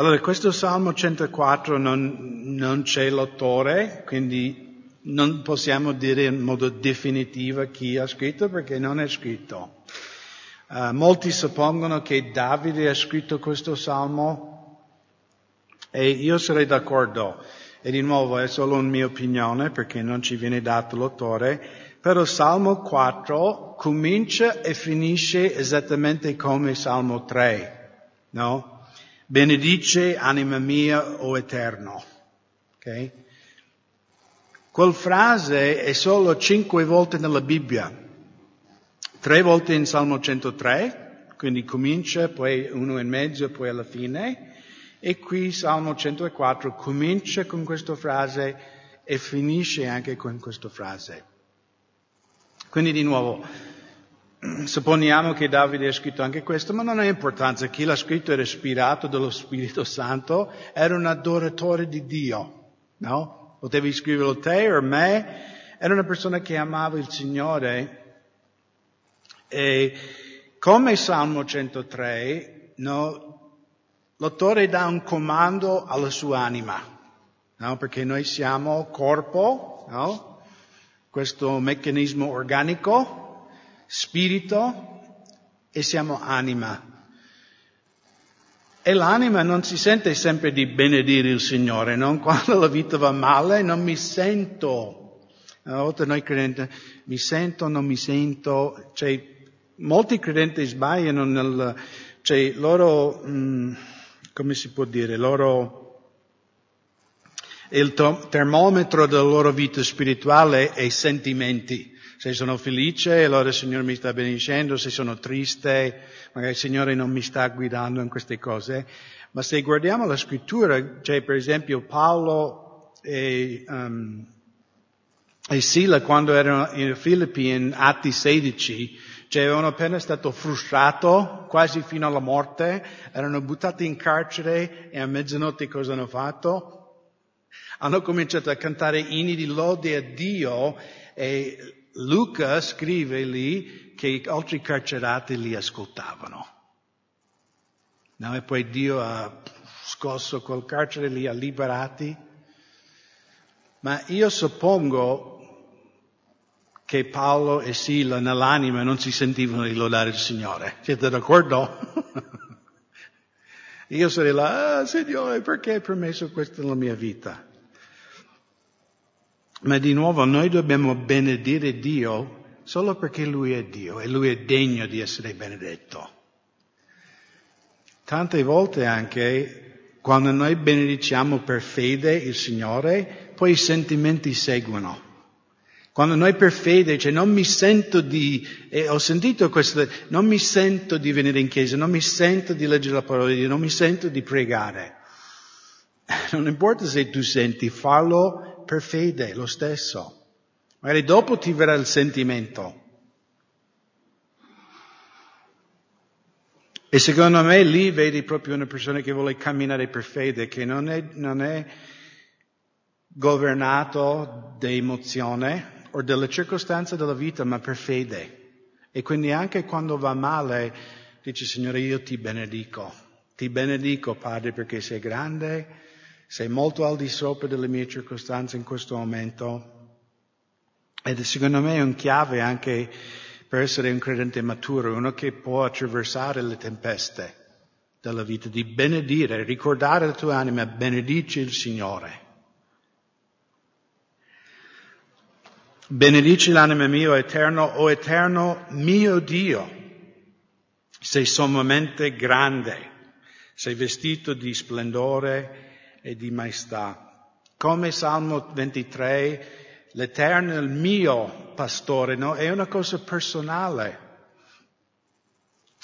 Allora, questo Salmo 104 non, non c'è l'autore, quindi non possiamo dire in modo definitivo chi ha scritto perché non è scritto. Uh, molti suppongono che Davide ha scritto questo Salmo e io sarei d'accordo. E di nuovo è solo una mia opinione perché non ci viene dato l'autore, però Salmo 4 comincia e finisce esattamente come Salmo 3, no? Benedice anima mia, o Eterno. Okay? Quel frase è solo cinque volte nella Bibbia, tre volte in Salmo 103, quindi comincia, poi uno in mezzo e poi alla fine, e qui Salmo 104 comincia con questa frase e finisce anche con questa frase. Quindi di nuovo, Supponiamo che Davide ha scritto anche questo, ma non ha importanza. Chi l'ha scritto era ispirato dallo Spirito Santo, era un adoratore di Dio, no? Potevi scriverlo te o me, era una persona che amava il Signore. E come Salmo 103, no, l'autore dà un comando alla sua anima, no? Perché noi siamo corpo, no? Questo meccanismo organico, spirito e siamo anima. E l'anima non si sente sempre di benedire il Signore, non? Quando la vita va male non mi sento. A volte noi credenti mi sento, non mi sento. Cioè, molti credenti sbagliano nel, cioè, loro, mh, mm, come si può dire, loro, il termometro della loro vita spirituale è i sentimenti. Se sono felice, allora il Signore mi sta benedicendo, se sono triste, magari il Signore non mi sta guidando in queste cose. Ma se guardiamo la scrittura, c'è per esempio Paolo e, um, e Sila quando erano in Filippi in Atti 16, cioè avevano appena stato frustrati quasi fino alla morte, erano buttati in carcere e a mezzanotte cosa hanno fatto? Hanno cominciato a cantare inni di lode a Dio e Luca scrive lì che altri carcerati li ascoltavano. No, e poi Dio ha scosso quel carcere, li ha liberati. Ma io suppongo che Paolo e Sila nell'anima non si sentivano di lodare il Signore. Siete d'accordo? io sarei là, ah, Signore, perché hai permesso questo nella mia vita? Ma di nuovo noi dobbiamo benedire Dio solo perché Lui è Dio e Lui è degno di essere benedetto. Tante volte anche quando noi benediciamo per fede il Signore, poi i sentimenti seguono. Quando noi per fede, cioè non mi sento di, eh, ho sentito questo, non mi sento di venire in chiesa, non mi sento di leggere la parola di Dio, non mi sento di pregare. Non importa se tu senti, fallo per fede, lo stesso. Magari dopo ti verrà il sentimento. E secondo me lì vedi proprio una persona che vuole camminare per fede, che non è, non è governato da emozione o dalle circostanze della vita, ma per fede. E quindi anche quando va male, dice Signore, io ti benedico. Ti benedico, Padre, perché sei grande, sei molto al di sopra delle mie circostanze in questo momento. Ed secondo me è un chiave anche per essere un credente maturo, uno che può attraversare le tempeste della vita, di benedire, ricordare la tua anima, benedici il Signore. Benedici l'anima mia, eterno, o eterno mio Dio. Sei sommamente grande, sei vestito di splendore e di maestà. Come Salmo 23, l'Eterno è il mio pastore, no? È una cosa personale.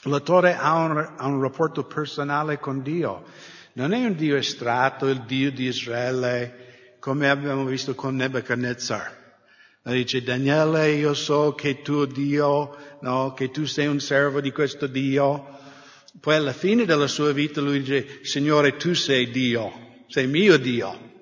L'autore ha un, ha un rapporto personale con Dio. Non è un Dio estratto, il Dio di Israele, come abbiamo visto con Nebuchadnezzar. Dice Daniele, io so che tu Dio, no, che tu sei un servo di questo Dio. Poi alla fine della sua vita lui dice, Signore, tu sei Dio sei mio Dio.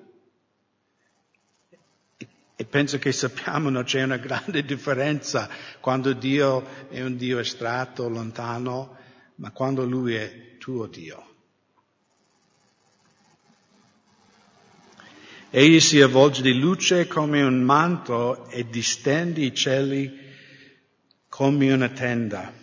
E penso che sappiamo che c'è una grande differenza quando Dio è un Dio estratto, lontano, ma quando Lui è tuo Dio. Egli si avvolge di luce come un manto e distende i cieli come una tenda.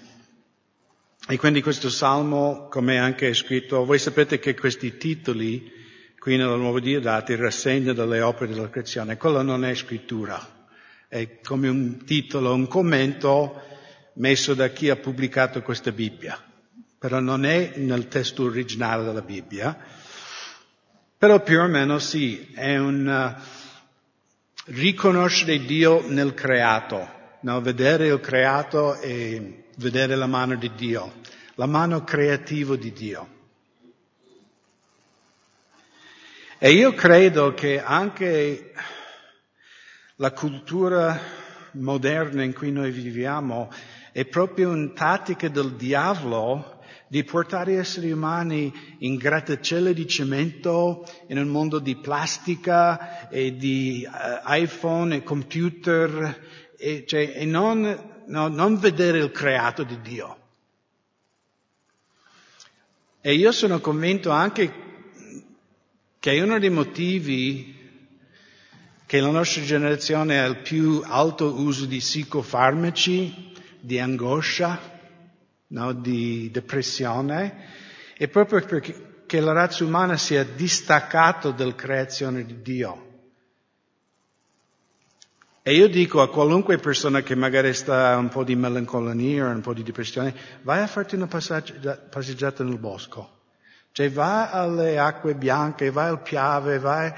E quindi questo salmo, come anche è scritto, voi sapete che questi titoli qui nella Nuova Diodati rassegna delle opere della creazione, quello non è scrittura, è come un titolo, un commento messo da chi ha pubblicato questa Bibbia, però non è nel testo originale della Bibbia, però più o meno sì, è un uh, riconoscere Dio nel creato, no? vedere il creato e vedere la mano di Dio, la mano creativa di Dio. E io credo che anche la cultura moderna in cui noi viviamo è proprio una tattica del diavolo di portare esseri umani in grattacieli di cemento, in un mondo di plastica e di uh, iPhone e computer, e, cioè, e non, no, non vedere il creato di Dio. E io sono convinto anche che uno dei motivi che la nostra generazione ha il più alto uso di psicofarmaci, di angoscia, no, di depressione, è proprio perché la razza umana si è distaccata dalla creazione di Dio. E io dico a qualunque persona che magari sta un po' di melanconia, un po' di depressione, vai a farti una passeggiata nel bosco. Cioè vai alle acque bianche, vai al piave, vai,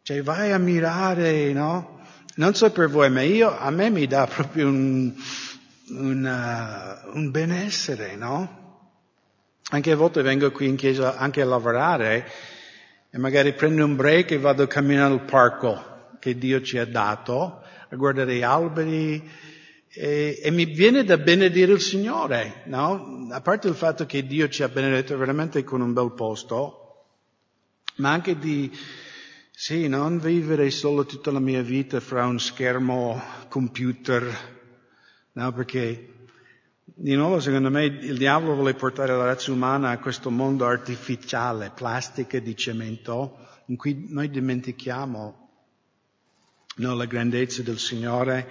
cioè vai a mirare, no? Non so per voi, ma io, a me mi dà proprio un, una, un benessere, no? Anche a volte vengo qui in chiesa anche a lavorare e magari prendo un break e vado a camminare al parco che Dio ci ha dato, a guardare gli alberi e, e mi viene da benedire il Signore, no? A parte il fatto che Dio ci ha benedetto veramente con un bel posto, ma anche di, sì, non vivere solo tutta la mia vita fra un schermo computer, No, perché di nuovo, secondo me, il diavolo vuole portare la razza umana a questo mondo artificiale, plastica di cemento, in cui noi dimentichiamo no, la grandezza del Signore.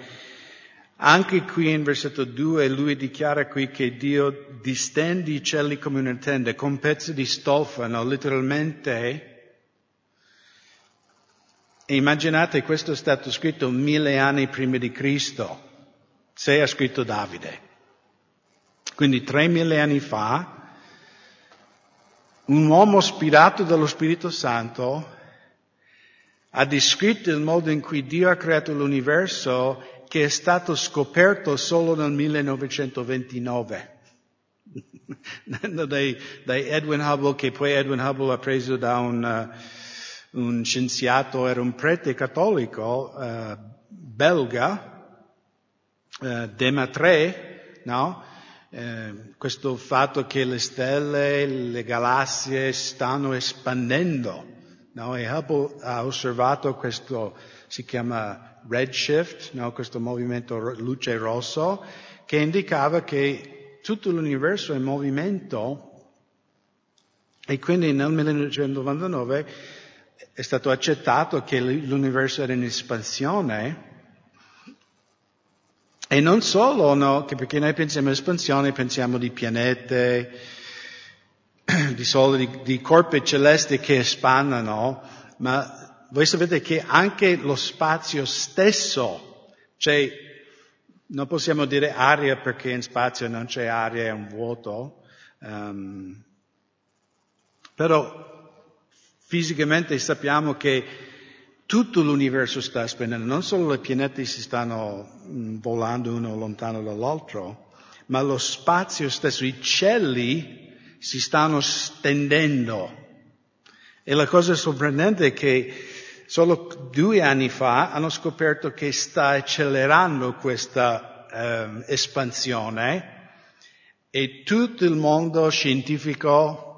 Anche qui in versetto 2 lui dichiara qui che Dio distende i cieli come una tenda, con pezzi di stofano, letteralmente. E immaginate, questo è stato scritto mille anni prima di Cristo. Se ha scritto Davide. Quindi tremila anni fa, un uomo ispirato dallo Spirito Santo ha descritto il modo in cui Dio ha creato l'universo che è stato scoperto solo nel 1929. dai, dai, Edwin Hubble, che poi Edwin Hubble ha preso da un, uh, un scienziato, era un prete cattolico uh, belga, eh, Dematre, no? Eh, questo fatto che le stelle, le galassie stanno espandendo, no? E Hubble ha osservato questo, si chiama redshift, no? questo movimento luce rosso, che indicava che tutto l'universo è in movimento e quindi nel 1999 è stato accettato che l'universo era in espansione e non solo, no, perché noi pensiamo all'espansione, pensiamo di pianete, di sole, di, di corpi celesti che espandono, ma voi sapete che anche lo spazio stesso, cioè non possiamo dire aria perché in spazio non c'è aria, è un vuoto, um, però fisicamente sappiamo che tutto l'universo sta espandendo, non solo i pianeti si stanno mm, volando uno lontano dall'altro, ma lo spazio stesso, i cieli si stanno stendendo. E la cosa sorprendente è che solo due anni fa hanno scoperto che sta accelerando questa eh, espansione e tutto il mondo scientifico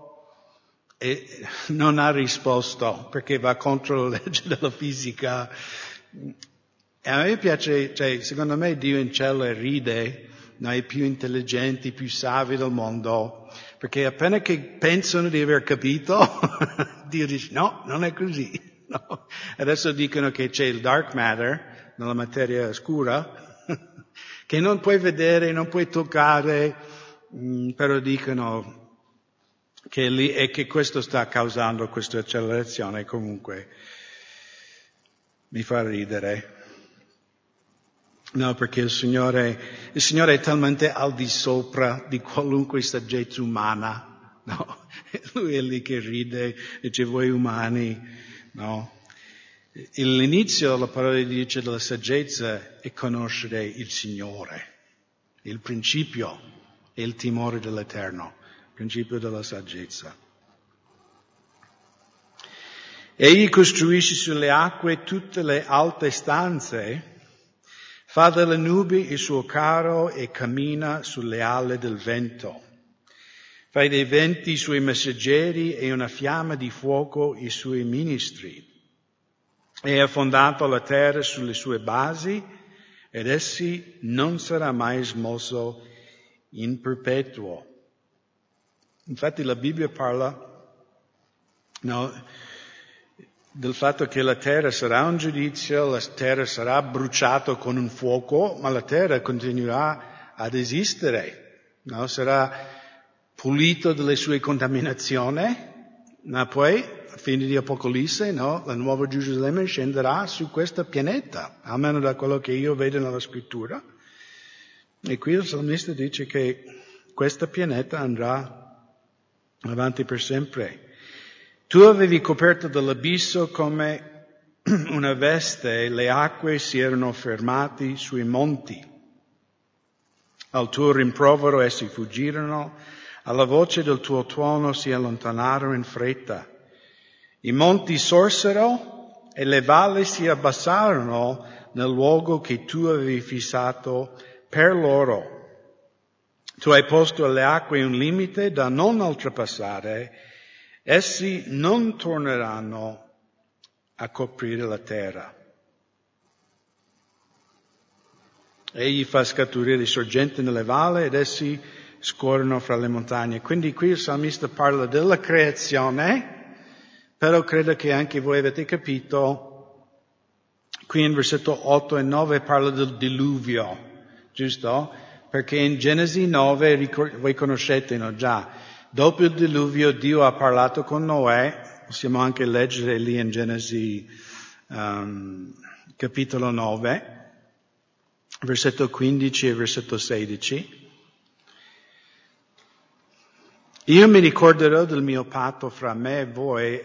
e non ha risposto perché va contro la legge della fisica. E a me piace, cioè, secondo me Dio in cielo ride noi più intelligenti, più savi del mondo, perché appena che pensano di aver capito, Dio dice no, non è così. No. Adesso dicono che c'è il dark matter, nella materia scura, che non puoi vedere, non puoi toccare, mm, però dicono che lì, e che questo sta causando questa accelerazione comunque. Mi fa ridere. No, perché il Signore, il Signore è talmente al di sopra di qualunque saggezza umana. No, Lui è lì che ride dice voi umani. No. L'inizio della parola di Dio della saggezza è conoscere il Signore. Il principio è il timore dell'Eterno, il principio della saggezza. Egli costruisce sulle acque tutte le alte stanze Fa delle nubi il suo carro e cammina sulle ali del vento. Fa dei venti i suoi messaggeri e una fiamma di fuoco i suoi ministri. E ha fondato la terra sulle sue basi ed essi non sarà mai smosso in perpetuo. Infatti la Bibbia parla no, del fatto che la terra sarà un giudizio, la terra sarà bruciata con un fuoco, ma la terra continuerà ad esistere, no? sarà pulito dalle sue contaminazioni, ma poi, a fine di Apocalisse, no? la nuova Gerusalemme scenderà su questo pianeta, almeno da quello che io vedo nella scrittura. E qui il salmista dice che questo pianeta andrà avanti per sempre. Tu avevi coperto dall'abisso come una veste, le acque si erano fermate sui monti. Al tuo rimprovero essi fuggirono, alla voce del tuo tuono si allontanarono in fretta. I monti sorsero e le valli si abbassarono nel luogo che tu avevi fissato per loro. Tu hai posto alle acque un limite da non oltrepassare Essi non torneranno a coprire la terra. Egli fa scaturire sorgenti nelle valle ed essi scorrono fra le montagne. Quindi qui il salmista parla della creazione, però credo che anche voi avete capito, qui in versetto 8 e 9 parla del diluvio, giusto? Perché in Genesi 9, voi conoscete no, già, Dopo il diluvio Dio ha parlato con Noè, possiamo anche leggere lì in Genesi um, capitolo 9, versetto 15 e versetto 16. Io mi ricorderò del mio patto fra me e voi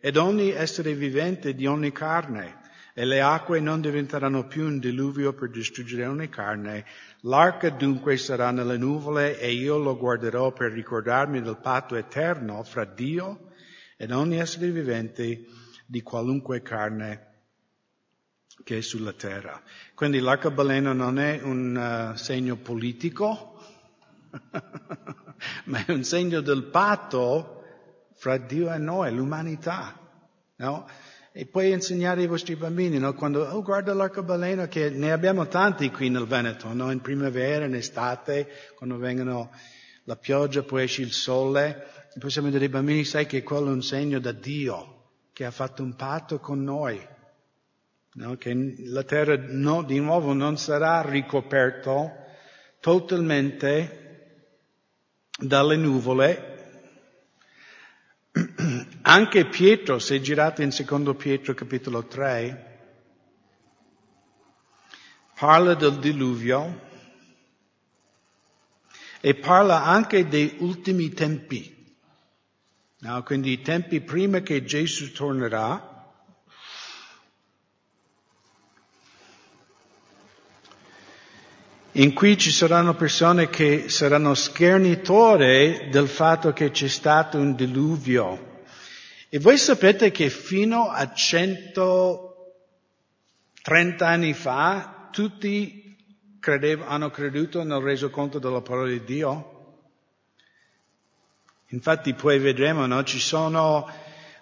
ed ogni essere vivente di ogni carne e le acque non diventeranno più un diluvio per distruggere ogni carne. L'arca dunque sarà nelle nuvole e io lo guarderò per ricordarmi del patto eterno fra Dio ed ogni essere vivente di qualunque carne che è sulla terra. Quindi l'arcabaleno non è un uh, segno politico, ma è un segno del patto fra Dio e noi, l'umanità. No? E puoi insegnare ai vostri bambini, no? Quando, oh guarda l'arcobaleno, che ne abbiamo tanti qui nel Veneto, no? In primavera, in estate, quando vengono la pioggia, poi esce il sole. E possiamo dire ai bambini, sai che quello è un segno da Dio, che ha fatto un patto con noi. No? Che la terra, no, di nuovo, non sarà ricoperto totalmente dalle nuvole anche Pietro, se girate in secondo Pietro capitolo 3, parla del diluvio e parla anche dei ultimi tempi. No, quindi i tempi prima che Gesù tornerà, in cui ci saranno persone che saranno schernitore del fatto che c'è stato un diluvio. E voi sapete che fino a 130 anni fa tutti credev- hanno creduto nel resoconto della parola di Dio? Infatti poi vedremo, no? Ci sono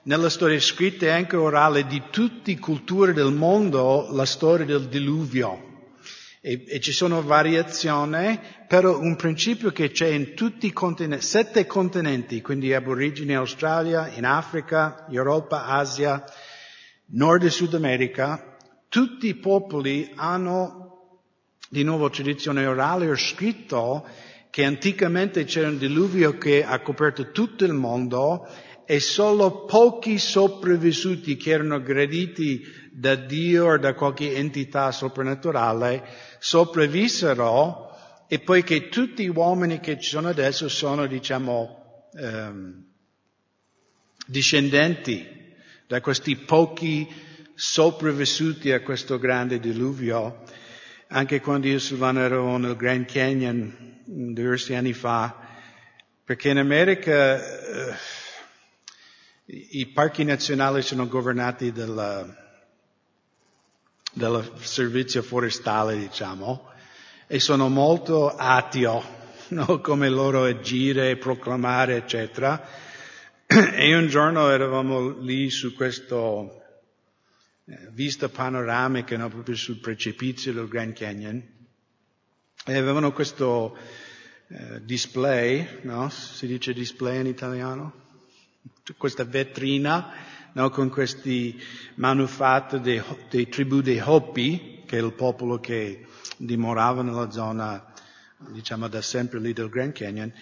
nella storia scritta e anche orale di tutte le culture del mondo la storia del diluvio. E, e, ci sono variazioni, però un principio che c'è in tutti i continenti, sette continenti, quindi aborigini Australia, in Africa, Europa, Asia, Nord e Sud America, tutti i popoli hanno di nuovo tradizione orale o scritto che anticamente c'era un diluvio che ha coperto tutto il mondo e solo pochi sopravvissuti che erano graditi da Dio o da qualche entità soprannaturale sopravvissero e poiché tutti gli uomini che ci sono adesso sono, diciamo, ehm, discendenti da questi pochi sopravvissuti a questo grande diluvio, anche quando io Silvano ero nel Grand Canyon diversi anni fa, perché in America eh, i parchi nazionali sono governati dal servizio forestale, diciamo, e sono molto ateo, no? come loro agire, proclamare, eccetera. E un giorno eravamo lì su questo eh, vista panoramica, no? proprio sul precipizio del Grand Canyon, e avevano questo eh, display, no? Si dice display in italiano? Questa vetrina, no? Con questi manufatti dei, dei tribù dei Hopi, che è il popolo che dimorava nella zona, diciamo, da sempre lì del Grand Canyon,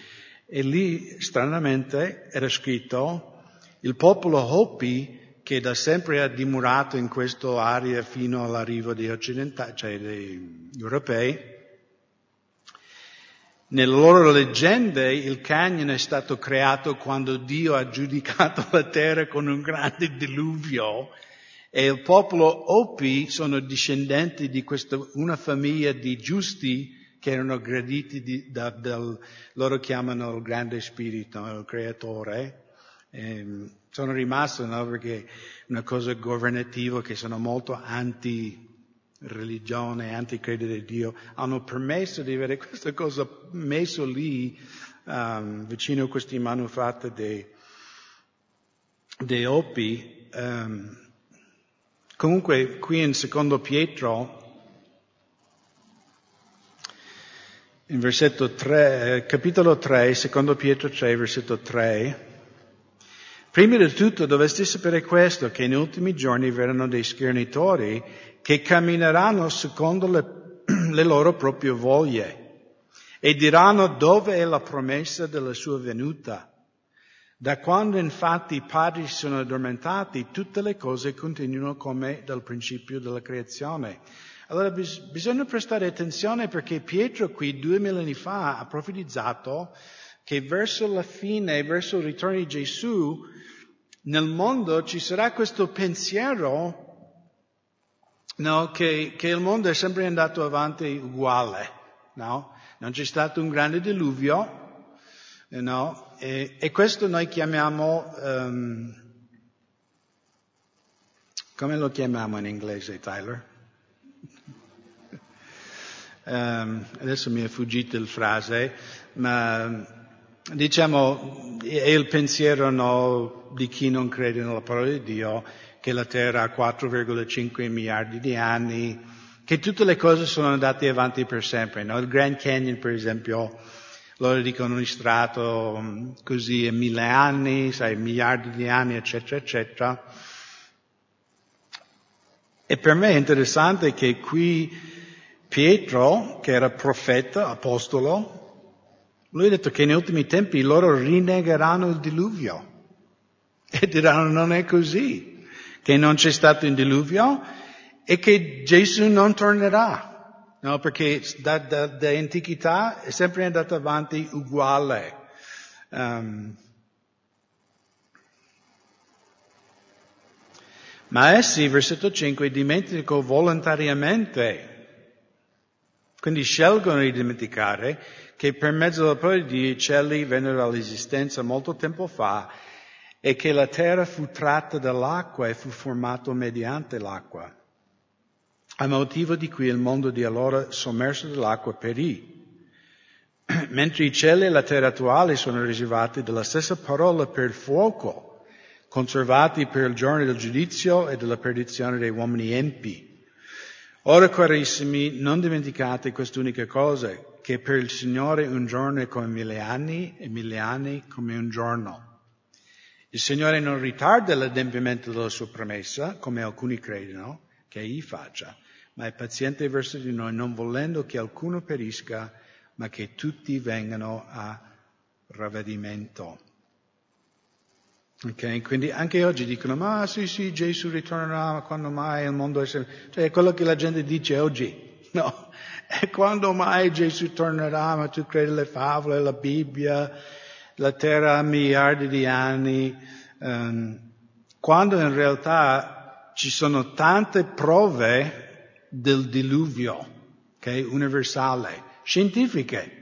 e lì, stranamente, era scritto il popolo Hopi che da sempre ha dimorato in questa area fino all'arrivo degli occidentali, cioè degli europei, nelle loro leggende il canyon è stato creato quando Dio ha giudicato la terra con un grande diluvio e il popolo Opi sono discendenti di questa, una famiglia di giusti che erano graditi di, da, dal, loro chiamano il grande spirito, il creatore. E sono rimasto, no, perché è una cosa governativa che sono molto anti religione, anticredere di Dio, hanno permesso di avere questa cosa messo lì um, vicino a questi manufatti dei, dei Opi. Um, Comunque qui in secondo Pietro, in versetto 3, eh, capitolo 3, secondo Pietro 3, versetto 3, prima di tutto dovresti sapere questo, che in ultimi giorni verranno dei schernitori che cammineranno secondo le, le loro proprie voglie e diranno dove è la promessa della sua venuta da quando infatti i padri sono addormentati, tutte le cose continuano come dal principio della creazione. Allora bis- bisogna prestare attenzione perché Pietro qui duemila anni fa ha profetizzato che verso la fine, verso il ritorno di Gesù, nel mondo ci sarà questo pensiero no, che, che, il mondo è sempre andato avanti uguale. No? Non c'è stato un grande diluvio, No? E, e, questo noi chiamiamo, um, come lo chiamiamo in inglese, Tyler? um, adesso mi è fuggita il frase, ma diciamo è il pensiero no, di chi non crede nella parola di Dio che la Terra ha 4,5 miliardi di anni, che tutte le cose sono andate avanti per sempre. No? Il Grand Canyon, per esempio, loro dicono un strato mm, così è mille anni, sai, miliardi di anni, eccetera, eccetera. E per me è interessante che qui Pietro, che era profeta, apostolo, lui ha detto che negli ultimi tempi loro rinnegheranno il diluvio e diranno non è così, che non c'è stato un diluvio e che Gesù non tornerà. No, perché da, da, da antichità è sempre andato avanti uguale. Um, ma essi, versetto 5, dimenticano volontariamente, quindi scelgono di dimenticare che per mezzo della parola di Dio cieli vennero all'esistenza molto tempo fa e che la terra fu tratta dall'acqua e fu formato mediante l'acqua a motivo di cui il mondo di allora sommerso dall'acqua perì. Mentre i cieli e la terra attuale sono riservati dalla stessa parola per il fuoco, conservati per il giorno del giudizio e della perdizione dei uomini empi. Ora, carissimi, non dimenticate quest'unica cosa, che per il Signore un giorno è come mille anni e mille anni come un giorno. Il Signore non ritarda l'adempimento della sua promessa, come alcuni credono, che egli faccia, ma è paziente verso di noi, non volendo che alcuno perisca, ma che tutti vengano a ravvedimento. Ok, quindi anche oggi dicono, ma sì, sì, Gesù ritornerà, ma quando mai il mondo è... Cioè è quello che la gente dice oggi. No, è quando mai Gesù tornerà, ma tu credi le favole, la Bibbia, la terra ha miliardi di anni, um, quando in realtà ci sono tante prove del diluvio, okay, universale, scientifiche.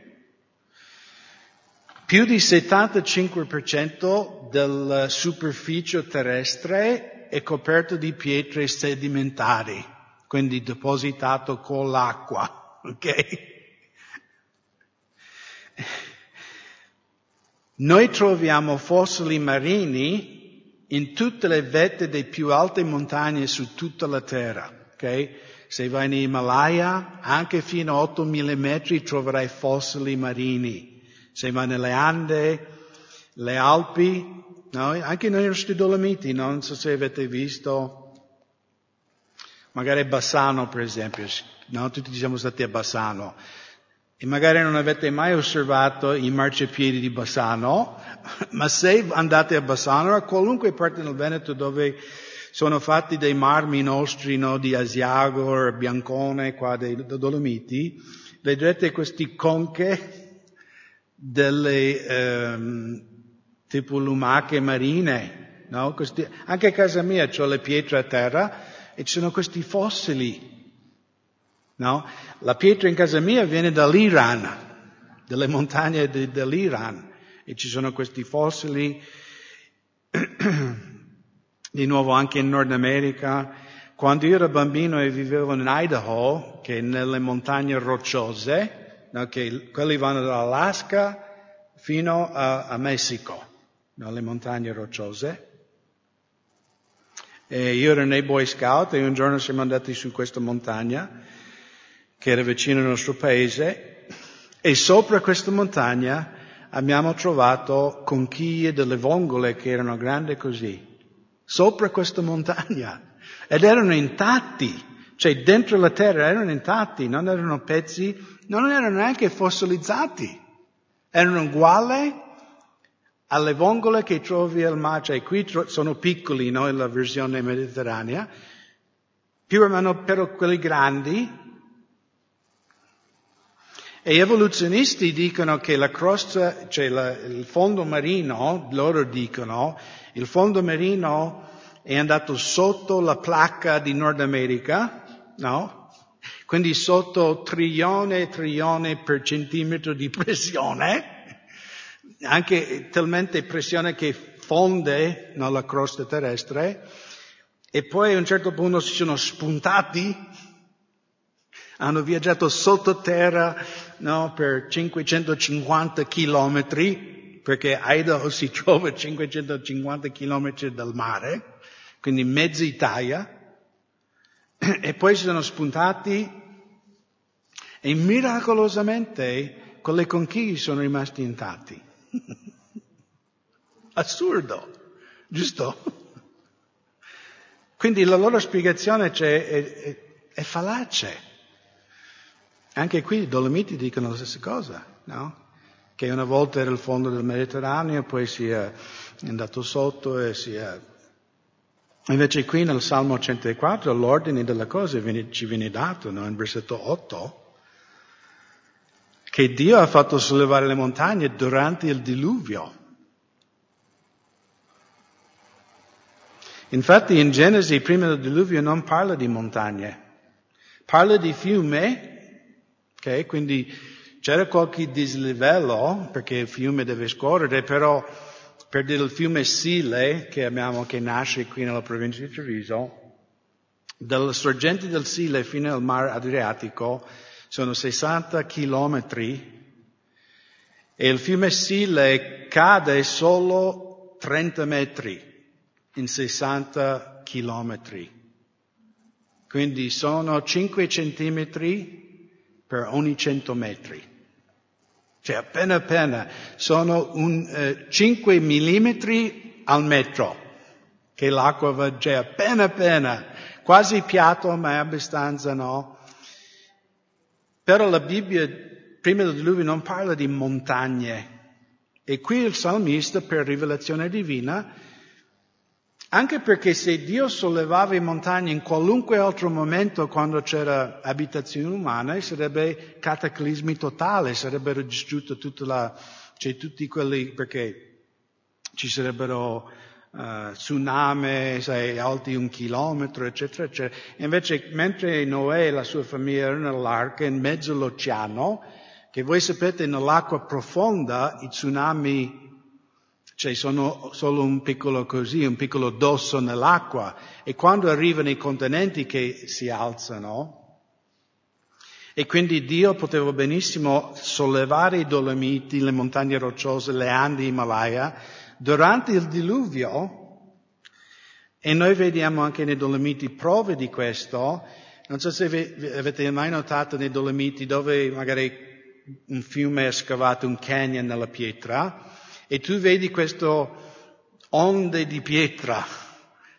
Più di 75% della superficie terrestre è coperto di pietre sedimentari, quindi depositato con l'acqua, ok? Noi troviamo fossili marini in tutte le vette delle più alte montagne su tutta la Terra. Okay? Se vai in Himalaya, anche fino a 8000 metri troverai fossili marini. Se vai nelle Ande, le Alpi, no? anche nei nostri Dolomiti, non so se avete visto, magari Bassano per esempio, no? tutti siamo stati a Bassano. E magari non avete mai osservato i marciapiedi di Bassano, ma se andate a Bassano, a qualunque parte del Veneto dove sono fatti dei marmi nostri, no, di Asiago, Biancone, qua dei Dolomiti, vedrete questi conche delle ehm, tipo lumache marine, no? Questi, anche a casa mia ho le pietre a terra e ci sono questi fossili No? La pietra in casa mia viene dall'Iran, dalle montagne de, dell'Iran e ci sono questi fossili di nuovo anche in Nord America. Quando io ero bambino e vivevo in Idaho, che è nelle montagne rocciose, no, che quelli vanno dall'Alaska fino a, a Messico, no, le montagne rocciose. E io ero nei Boy Scout e un giorno siamo andati su questa montagna che era vicino al nostro paese, e sopra questa montagna abbiamo trovato conchiglie delle vongole che erano grandi così, sopra questa montagna, ed erano intatti, cioè dentro la terra erano intatti, non erano pezzi, non erano neanche fossilizzati, erano uguali alle vongole che trovi al mare, cioè qui sono piccoli, no, la versione mediterranea, più o meno però quelli grandi, e gli evoluzionisti dicono che la crosta, cioè la, il fondo marino, loro dicono, il fondo marino è andato sotto la placca di Nord America, no? Quindi sotto trilione e trilione per centimetro di pressione, anche talmente pressione che fonde nella crosta terrestre, e poi a un certo punto si sono spuntati, hanno viaggiato sottoterra no, per 550 chilometri, perché Idaho si trova a 550 chilometri dal mare, quindi mezza Italia, e poi si sono spuntati e miracolosamente con le conchiglie sono rimasti intatti. Assurdo, giusto? Quindi la loro spiegazione è, è, è fallace. Anche qui i Dolomiti dicono la stessa cosa, no? Che una volta era il fondo del Mediterraneo, poi si è andato sotto e si è... Invece qui nel Salmo 104 l'ordine delle cose viene, ci viene dato, no? In versetto 8, che Dio ha fatto sollevare le montagne durante il diluvio. Infatti in Genesi, prima del diluvio, non parla di montagne, parla di fiume Okay? Quindi c'era qualche dislivello perché il fiume deve scorrere, però per dire il fiume Sile che abbiamo, che nasce qui nella provincia di Treviso, dalle sorgenti del Sile fino al mare Adriatico sono 60 chilometri e il fiume Sile cade solo 30 metri in 60 chilometri. Quindi sono 5 centimetri per ogni 100 metri. Cioè appena appena sono un, eh, 5 millimetri al metro, che l'acqua va già appena appena, quasi piatto ma è abbastanza no. Però la Bibbia prima del diluvio non parla di montagne. E qui il salmista per rivelazione divina anche perché se Dio sollevava i montagne in qualunque altro momento quando c'era abitazione umana, sarebbe cataclismi totali, sarebbero distrutte tutta la, cioè tutti quelli, perché ci sarebbero uh, tsunami, sai, alti un chilometro, eccetera, eccetera. Invece, mentre Noè e la sua famiglia erano nell'arca, in mezzo all'oceano, che voi sapete nell'acqua profonda i tsunami cioè sono solo un piccolo così, un piccolo dosso nell'acqua. E quando arrivano i contenenti che si alzano, e quindi Dio poteva benissimo sollevare i Dolomiti, le montagne rocciose, le Andi, Himalaya, durante il diluvio, e noi vediamo anche nei Dolomiti prove di questo, non so se avete mai notato nei Dolomiti dove magari un fiume è scavato un canyon nella pietra, e tu vedi questo onde di pietra.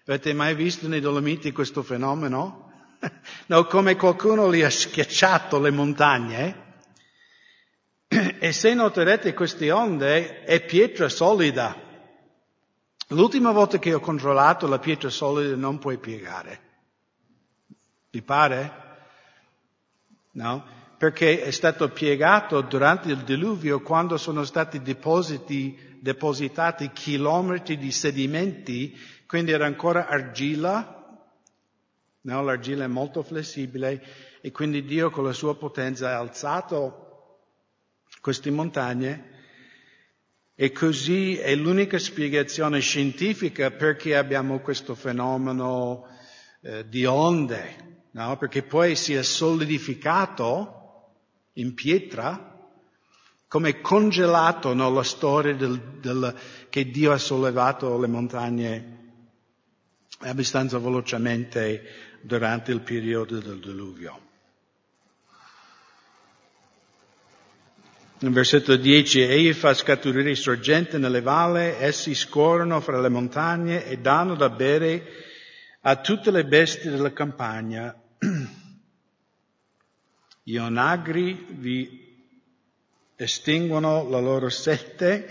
Avete mai visto nei Dolomiti questo fenomeno? No, come qualcuno li ha schiacciato le montagne. E se noterete queste onde è pietra solida. L'ultima volta che ho controllato la pietra solida non puoi piegare. Vi pare? No? Perché è stato piegato durante il diluvio quando sono stati depositi, depositati chilometri di sedimenti, quindi era ancora argilla, no? l'argilla è molto flessibile e quindi Dio con la sua potenza ha alzato queste montagne e così è l'unica spiegazione scientifica perché abbiamo questo fenomeno eh, di onde, no? perché poi si è solidificato in pietra, come congelato nella storia del, del, che Dio ha sollevato le montagne abbastanza velocemente durante il periodo del diluvio. In versetto 10, egli fa scaturire sorgenti nelle valle, essi scorrono fra le montagne e danno da bere a tutte le bestie della campagna. Gli onagri vi estinguono la loro sette,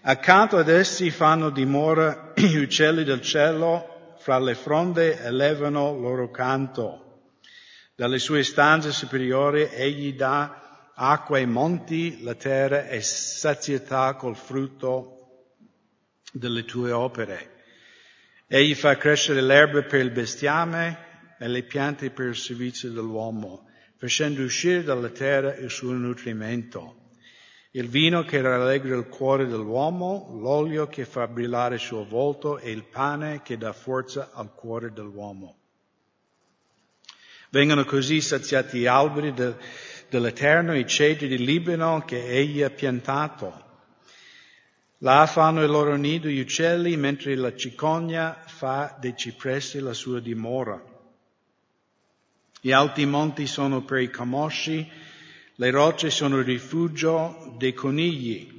accanto ad essi fanno dimora gli uccelli del cielo, fra le fronde elevano loro canto. Dalle sue stanze superiori egli dà acqua ai monti, la terra e sazietà col frutto delle tue opere. Egli fa crescere l'erba per il bestiame e le piante per il servizio dell'uomo facendo uscire dalla terra il suo nutrimento. Il vino che rallegra il cuore dell'uomo, l'olio che fa brillare il suo volto e il pane che dà forza al cuore dell'uomo. Vengono così saziati gli alberi de, dell'Eterno, i cedri di Libano che egli ha piantato. Là fanno il loro nido gli uccelli, mentre la cicogna fa dei cipressi la sua dimora. Gli alti monti sono per i camosci, le rocce sono il rifugio dei conigli.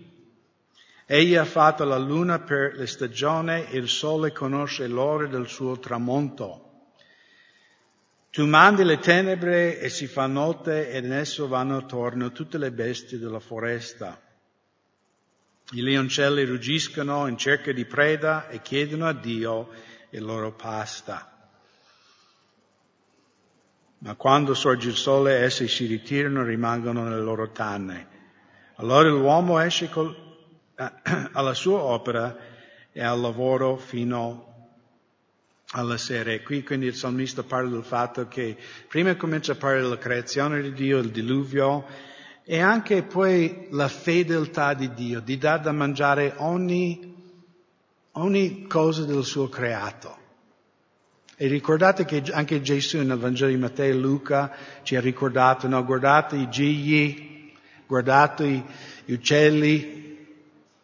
Egli ha fatto la luna per le stagioni e il sole conosce l'ora del suo tramonto. Tu mandi le tenebre e si fa notte ed in esso vanno attorno tutte le bestie della foresta. I leoncelli ruggiscono in cerca di preda e chiedono a Dio il loro pasta ma quando sorge il sole essi si ritirano e rimangono nelle loro tanne. Allora l'uomo esce col, alla sua opera e al lavoro fino alla sera. E qui quindi il salmista parla del fatto che prima comincia a parlare della creazione di Dio, il diluvio, e anche poi la fedeltà di Dio, di dare da mangiare ogni, ogni cosa del suo creato. E ricordate che anche Gesù nel Vangelo di Matteo e Luca ci ha ricordato, no, guardate i gigli, guardate gli uccelli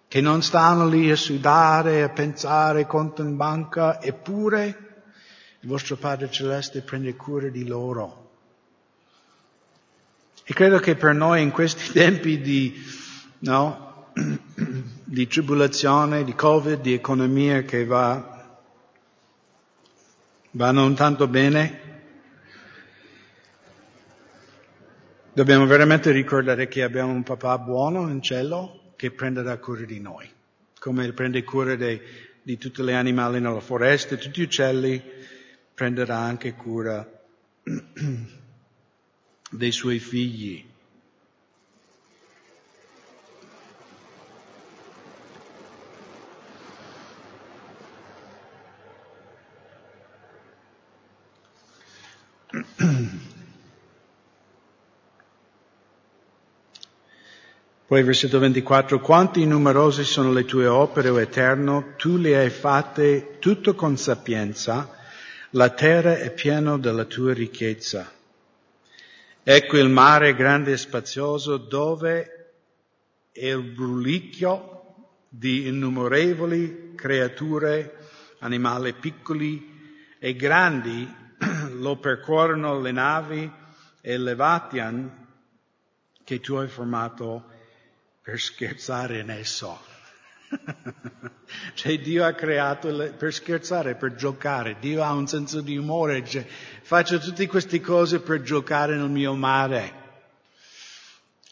che non stanno lì a sudare, a pensare conto in banca, eppure il vostro Padre Celeste prende cura di loro. E credo che per noi in questi tempi di, no, di tribolazione, di Covid, di economia che va, va non tanto bene. Dobbiamo veramente ricordare che abbiamo un papà buono in cielo che prenderà cura di noi, come prende cura dei, di tutti gli animali nella foresta, tutti gli uccelli, prenderà anche cura dei suoi figli. Poi versetto 24, quanti numerose sono le tue opere, o Eterno, tu le hai fatte tutto con sapienza, la terra è piena della tua ricchezza. Ecco il mare grande e spazioso dove è il brulicchio di innumerevoli creature, animali piccoli e grandi, lo percorrono le navi e le Vatian che tu hai formato per scherzare in esso. cioè Dio ha creato le, per scherzare, per giocare. Dio ha un senso di umore. Cioè, faccio tutte queste cose per giocare nel mio mare.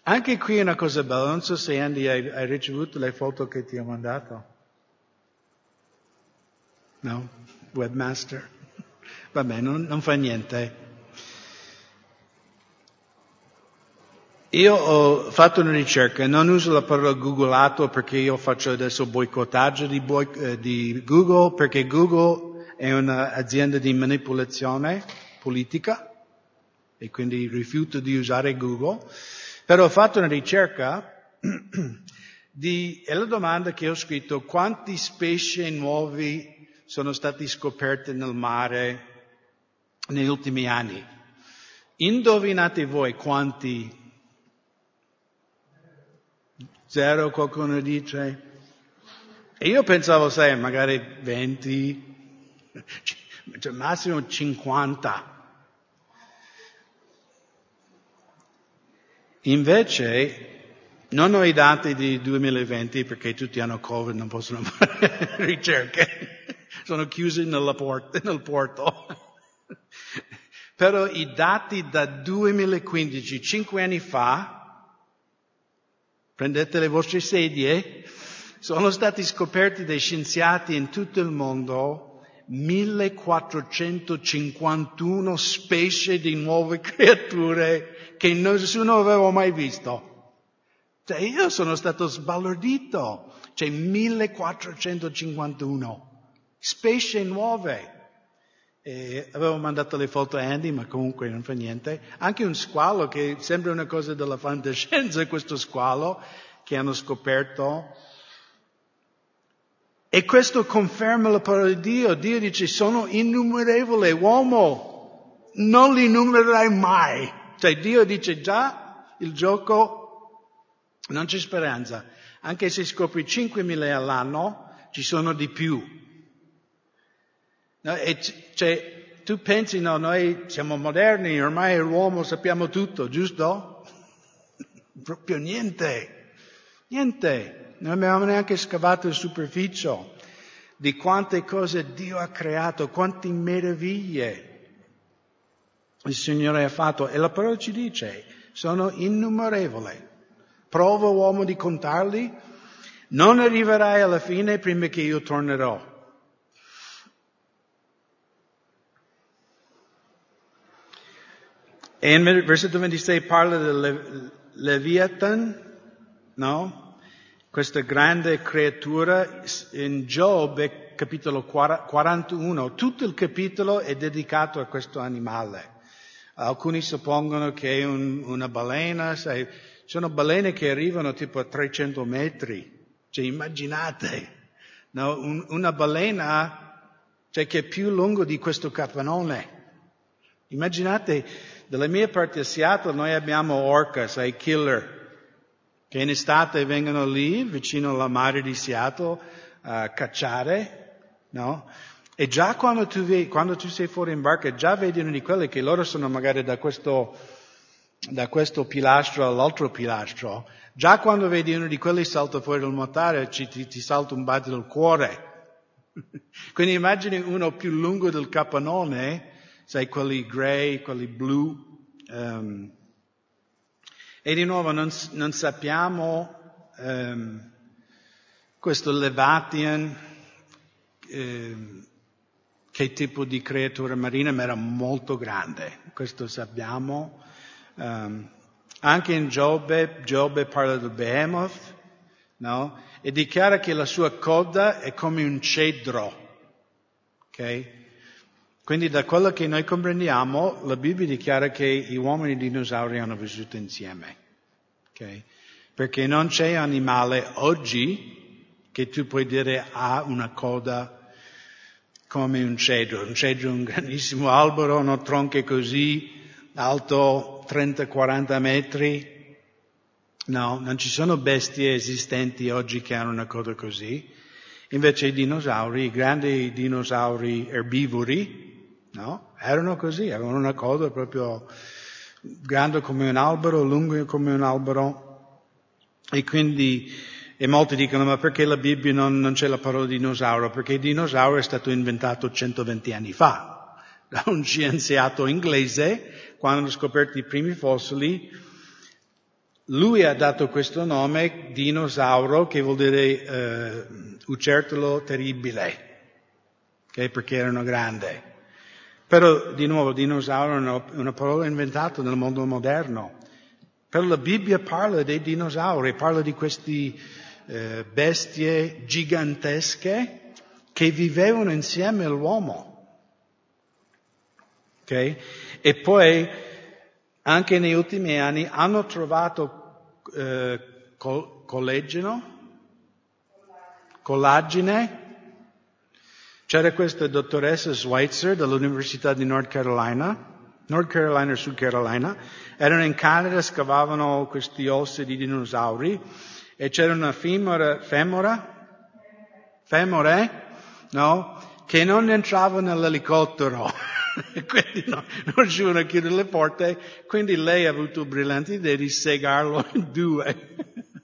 Anche qui è una cosa bella. Non so se Andy hai, hai ricevuto le foto che ti ho mandato. No? Webmaster? Vabbè, non, non fa niente. Io ho fatto una ricerca, non uso la parola googolato perché io faccio adesso boicottaggio di, boi, eh, di Google, perché Google è un'azienda di manipolazione politica e quindi rifiuto di usare Google, però ho fatto una ricerca di, e la domanda che ho scritto, quanti specie nuovi sono stati scoperti nel mare negli ultimi anni? Indovinate voi quanti Zero qualcuno dice? E io pensavo, sai, magari 20, cioè massimo 50. Invece non ho i dati di 2020 perché tutti hanno Covid, non possono fare ricerche, sono chiusi port- nel porto. Però i dati da 2015, cinque anni fa, Prendete le vostre sedie. Sono stati scoperti dai scienziati in tutto il mondo 1451 specie di nuove creature che nessuno aveva mai visto. Cioè io sono stato sbalordito. C'è 1451 specie nuove. E avevo mandato le foto a Andy, ma comunque non fa niente. Anche un squalo che sembra una cosa della fantascienza, questo squalo che hanno scoperto. E questo conferma la parola di Dio. Dio dice, sono innumerevole, uomo, non li numererai mai. Cioè Dio dice già, il gioco, non c'è speranza. Anche se scopri 5.000 all'anno, ci sono di più. No, cioè, tu pensi, no, noi siamo moderni, ormai l'uomo sappiamo tutto, giusto? Proprio niente, niente. Non abbiamo neanche scavato il superficie di quante cose Dio ha creato, quante meraviglie il Signore ha fatto. E la parola ci dice, sono innumerevoli. Prova uomo di contarli, non arriverai alla fine prima che io tornerò. E in versetto 26 parla del Leviathan, no? Questa grande creatura in Giobbe, capitolo 41, tutto il capitolo è dedicato a questo animale. Alcuni suppongono che è un, una balena, sai, sono balene che arrivano tipo a 300 metri. Cioè, immaginate, no? Un, una balena cioè, che è più lungo di questo capannone. Immaginate dalla mia parte a Seattle noi abbiamo orcas, i killer, che in estate vengono lì vicino alla mare di Seattle a cacciare, no? E già quando tu, vedi, quando tu sei fuori in barca, già vedi uno di quelli che loro sono magari da questo da questo pilastro all'altro pilastro, già quando vedi uno di quelli salta fuori dal motore ci, ti, ti salta un battito del cuore. Quindi immagini uno più lungo del capannone, sai, quelli grey, quelli blu. Um, e di nuovo non, non sappiamo um, questo Levatian, um, che tipo di creatura marina, ma era molto grande, questo sappiamo. Anche in Giobbe, Giobbe parla del Behemoth, no? E dichiara che la sua coda è come un cedro, ok? Quindi da quello che noi comprendiamo, la Bibbia dichiara che gli uomini e i dinosauri hanno vissuto insieme, ok? Perché non c'è animale oggi che tu puoi dire ha una coda come un cedro. Un cedro è un grandissimo albero, hanno tronche così, alto 30-40 metri. No, non ci sono bestie esistenti oggi che hanno una coda così. Invece i dinosauri, i grandi dinosauri erbivori, no, erano così, avevano una coda proprio grande come un albero, lungo come un albero. E quindi e molti dicono, ma perché la Bibbia non, non c'è la parola dinosauro? Perché il dinosauro è stato inventato 120 anni fa da un scienziato inglese, quando hanno scoperto i primi fossili. Lui ha dato questo nome, dinosauro, che vuol dire eh, ucertolo terribile, okay? perché erano grandi. Però, di nuovo, dinosauro è una, parola inventata nel mondo moderno. Però la Bibbia parla dei dinosauri, parla di questi eh, bestie gigantesche che vivevano insieme all'uomo. Okay? E poi anche negli ultimi anni hanno trovato eh, col- collagene. C'era questa dottoressa Schweitzer dall'Università di North Carolina, North Carolina e Sud Carolina, erano in Canada, scavavano questi ossi di dinosauri e c'era una femora, femora, femore, no? Che non entrava nell'elicottero. quindi no, non riuscivano a chiudere le porte, quindi lei ha avuto il brillante idea di segarlo in due.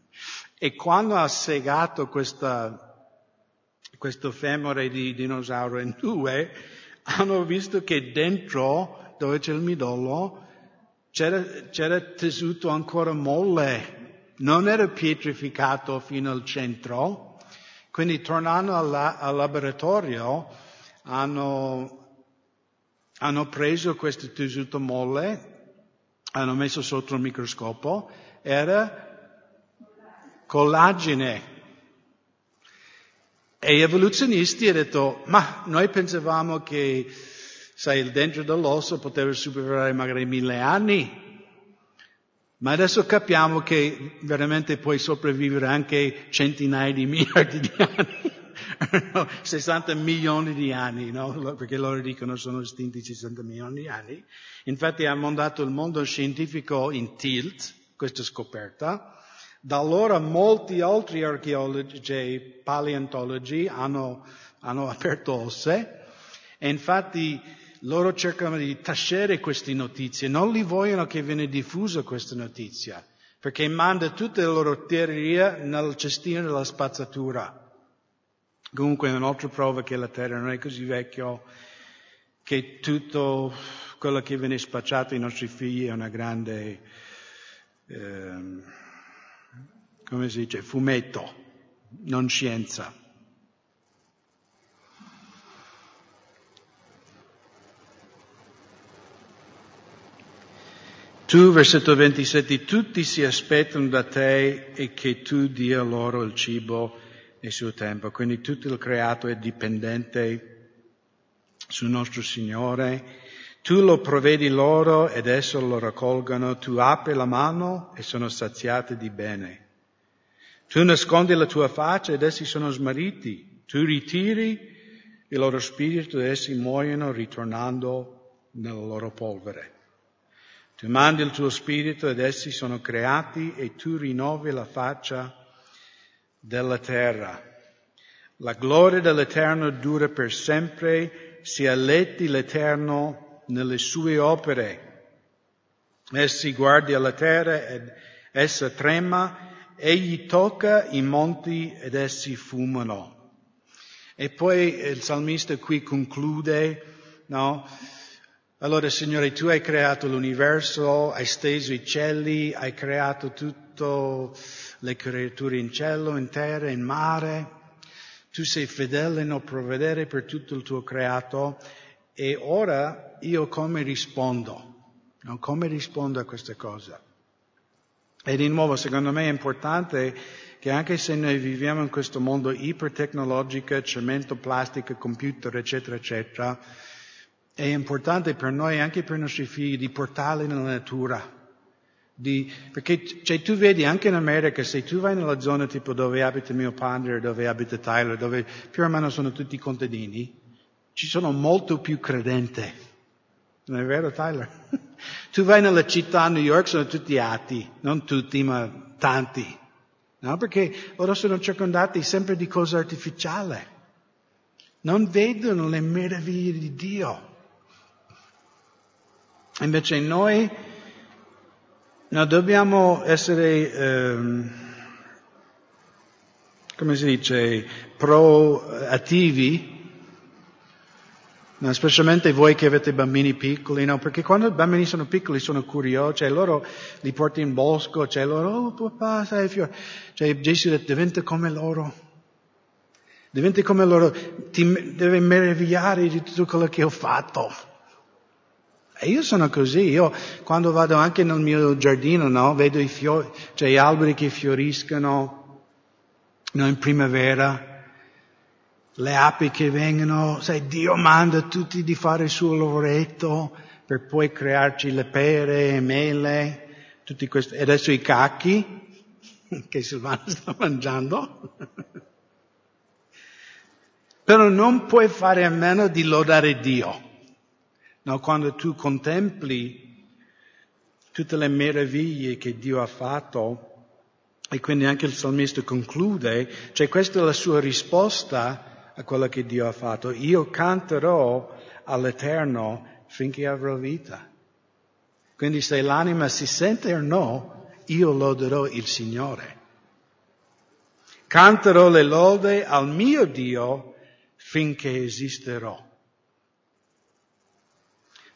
e quando ha segato questa, questo femore di dinosauro in due, hanno visto che dentro, dove c'è il midollo, c'era, c'era tessuto ancora molle. Non era pietrificato fino al centro, quindi tornando al, al laboratorio hanno, hanno preso questo tessuto molle, hanno messo sotto il microscopio, era collagene. E gli evoluzionisti hanno detto, ma noi pensavamo che, sai, il dentro dell'osso poteva superare magari mille anni, ma adesso capiamo che veramente puoi sopravvivere anche centinaia di miliardi di anni, no, 60 milioni di anni, no? perché loro dicono sono estinti 60 milioni di anni. Infatti ha mandato il mondo scientifico in tilt questa scoperta. Da allora molti altri archeologi e paleontologi hanno, hanno aperto osse e infatti loro cercano di tacere queste notizie, non li vogliono che viene diffusa questa notizia, perché manda tutte le loro teorie nel cestino della spazzatura. Comunque è un'altra prova che la Terra non è così vecchia, che tutto quello che viene spacciato ai nostri figli è una grande, eh, come si dice, fumetto, non scienza. Tu, versetto 27, tutti si aspettano da te e che tu dia loro il cibo nel suo tempo. Quindi tutto il creato è dipendente sul nostro Signore. Tu lo provvedi loro ed esso lo raccolgono. Tu apri la mano e sono saziati di bene. Tu nascondi la tua faccia ed essi sono smarriti. Tu ritiri il loro spirito ed essi muoiono ritornando nella loro polvere. Tu mandi il tuo spirito ed essi sono creati e tu rinnovi la faccia della terra. La gloria dell'Eterno dura per sempre, sia letti l'Eterno nelle sue opere. Essi guardi alla terra ed essa trema, egli tocca i monti ed essi fumano. E poi il salmista qui conclude, no? Allora Signore, tu hai creato l'universo, hai steso i cieli, hai creato tutte le creature in cielo, in terra, in mare. Tu sei fedele nel provvedere per tutto il tuo creato e ora io come rispondo? No? Come rispondo a queste cose? E di nuovo, secondo me è importante che anche se noi viviamo in questo mondo ipertecnologico, cemento, plastica, computer, eccetera, eccetera, è importante per noi, anche per i nostri figli, di portarli nella natura. Di, perché cioè, tu vedi anche in America, se tu vai nella zona tipo dove abita mio padre, dove abita Tyler, dove più o meno sono tutti contadini, ci sono molto più credenti. Non è vero Tyler? Tu vai nella città a New York, sono tutti atti, non tutti, ma tanti. No? Perché loro sono circondati sempre di cose artificiali. Non vedono le meraviglie di Dio. Invece noi no, dobbiamo essere, ehm, come si dice, proattivi No, specialmente voi che avete bambini piccoli, no? Perché quando i bambini sono piccoli sono curiosi, cioè loro li porti in bosco, cioè loro, oh papà, sai, fiore. Cioè Gesù detto, diventa come loro. Diventa come loro, ti deve meravigliare di tutto quello che ho fatto. E io sono così, io quando vado anche nel mio giardino, no? Vedo i fiori, cioè gli alberi che fioriscono, no? In primavera le api che vengono, sai, Dio manda tutti di fare il suo lavoretto per poi crearci le pere, mele, tutti questi, e adesso i cacchi che Silvano sta mangiando. Però non puoi fare a meno di lodare Dio. No, quando tu contempli tutte le meraviglie che Dio ha fatto, e quindi anche il salmista conclude, cioè questa è la sua risposta a quello che Dio ha fatto. Io canterò all'Eterno finché avrò vita. Quindi se l'anima si sente o no, io loderò il Signore. Canterò le lode al mio Dio finché esisterò.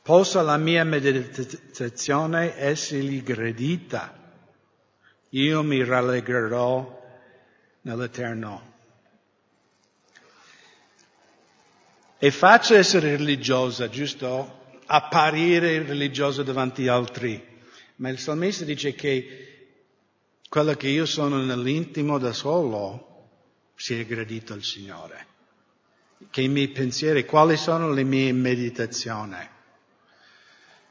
Possa la mia meditazione essergli gradita. Io mi rallegrerò nell'Eterno. È facile essere religiosa, giusto? Apparire religiosa davanti agli altri. Ma il salmista dice che quello che io sono nell'intimo da solo sia gradito al Signore. Che i miei pensieri, quali sono le mie meditazioni?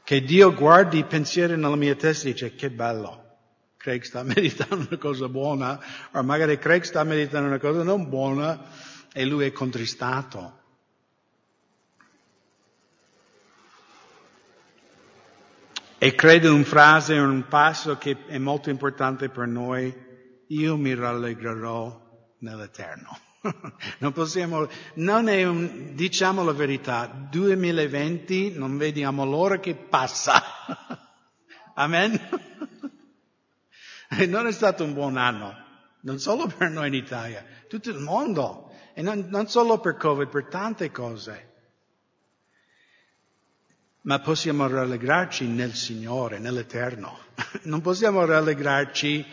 Che Dio guardi i pensieri nella mia testa e dice che bello. Craig sta meditando una cosa buona, o magari Craig sta meditando una cosa non buona e lui è contristato. E credo una frase, un passo che è molto importante per noi, io mi rallegrerò nell'Eterno. Non possiamo, non è un, diciamo la verità, 2020 non vediamo l'ora che passa. Amen? Non è stato un buon anno, non solo per noi in Italia, tutto il mondo, e non, non solo per Covid, per tante cose ma possiamo rallegrarci nel Signore, nell'Eterno. Non possiamo rallegrarci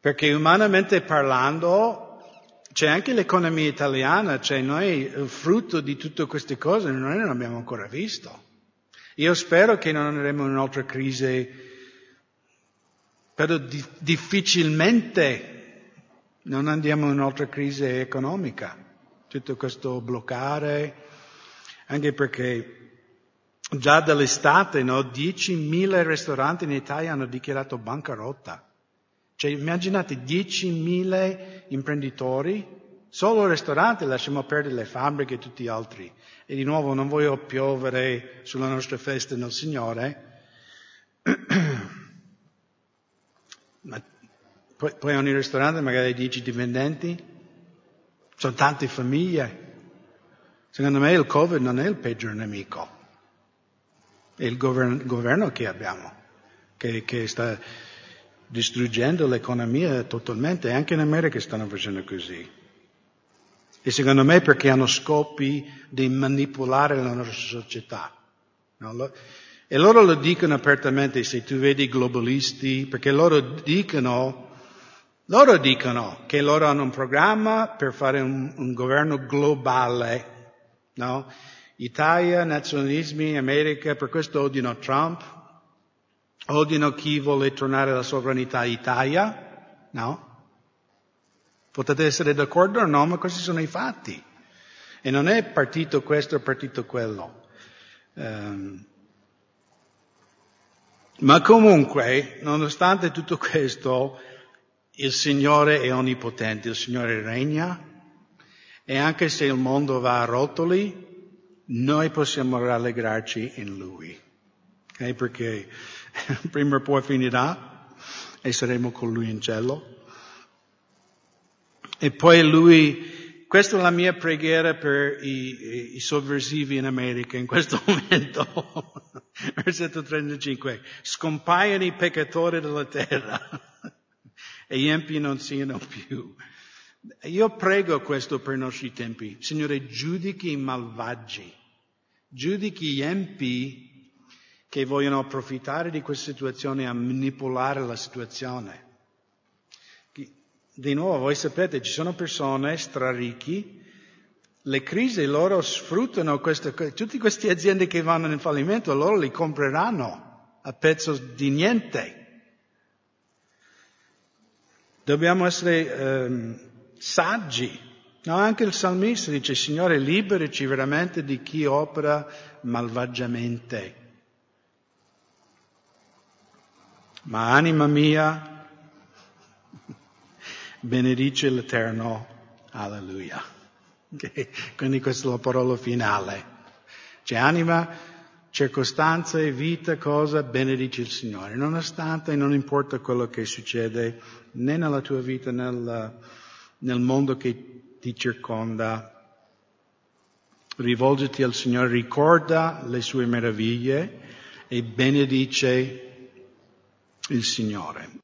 perché umanamente parlando c'è anche l'economia italiana, cioè noi il frutto di tutte queste cose noi non abbiamo ancora visto. Io spero che non andremo in un'altra crisi, però di- difficilmente non andiamo in un'altra crisi economica. Tutto questo bloccare, anche perché Già dall'estate, no, 10.000 ristoranti in Italia hanno dichiarato bancarotta. Cioè, immaginate 10.000 imprenditori, solo ristoranti, lasciamo perdere le fabbriche e tutti gli altri. E di nuovo non voglio piovere sulla nostra festa nel Signore, ma poi, poi ogni ristorante magari 10 dipendenti, sono tante famiglie. Secondo me il Covid non è il peggior nemico è il governo, governo che abbiamo. che, che sta distruggendo l'economia totalmente, anche in America stanno facendo così. E secondo me perché hanno scopi di manipolare la nostra società. No? E loro lo dicono apertamente, se tu vedi i globalisti, perché loro dicono, loro dicono che loro hanno un programma per fare un, un governo globale, no? Italia, nazionalismi, America, per questo odiano Trump, odiano chi vuole tornare alla sovranità Italia, no? Potete essere d'accordo o no, ma questi sono i fatti. E non è partito questo o partito quello. Um, ma comunque, nonostante tutto questo, il Signore è onnipotente, il Signore regna e anche se il mondo va a rotoli, noi possiamo rallegrarci in Lui. Okay? Perché prima o poi finirà e saremo con Lui in cielo. E poi Lui, questa è la mia preghiera per i, i sovversivi in America in questo momento. Versetto 35. Scompaiono i peccatori della terra e gli empi non siano più. Io prego questo per i nostri tempi. Signore, giudichi i malvagi, giudichi gli empi che vogliono approfittare di questa situazione a manipolare la situazione. Di nuovo, voi sapete, ci sono persone straricchi, le crisi loro sfruttano queste, tutte queste aziende che vanno in fallimento, loro li compreranno a pezzo di niente. Dobbiamo essere ehm, saggi. No, anche il salmista dice, Signore, liberici veramente di chi opera malvagiamente. Ma anima mia, benedice l'Eterno, alleluia. Quindi questa è la parola finale. C'è anima, circostanze, vita, cosa, benedice il Signore. Nonostante, non importa quello che succede né nella tua vita, nel, nel mondo che ti circonda, rivolgiti al Signore, ricorda le sue meraviglie e benedice il Signore.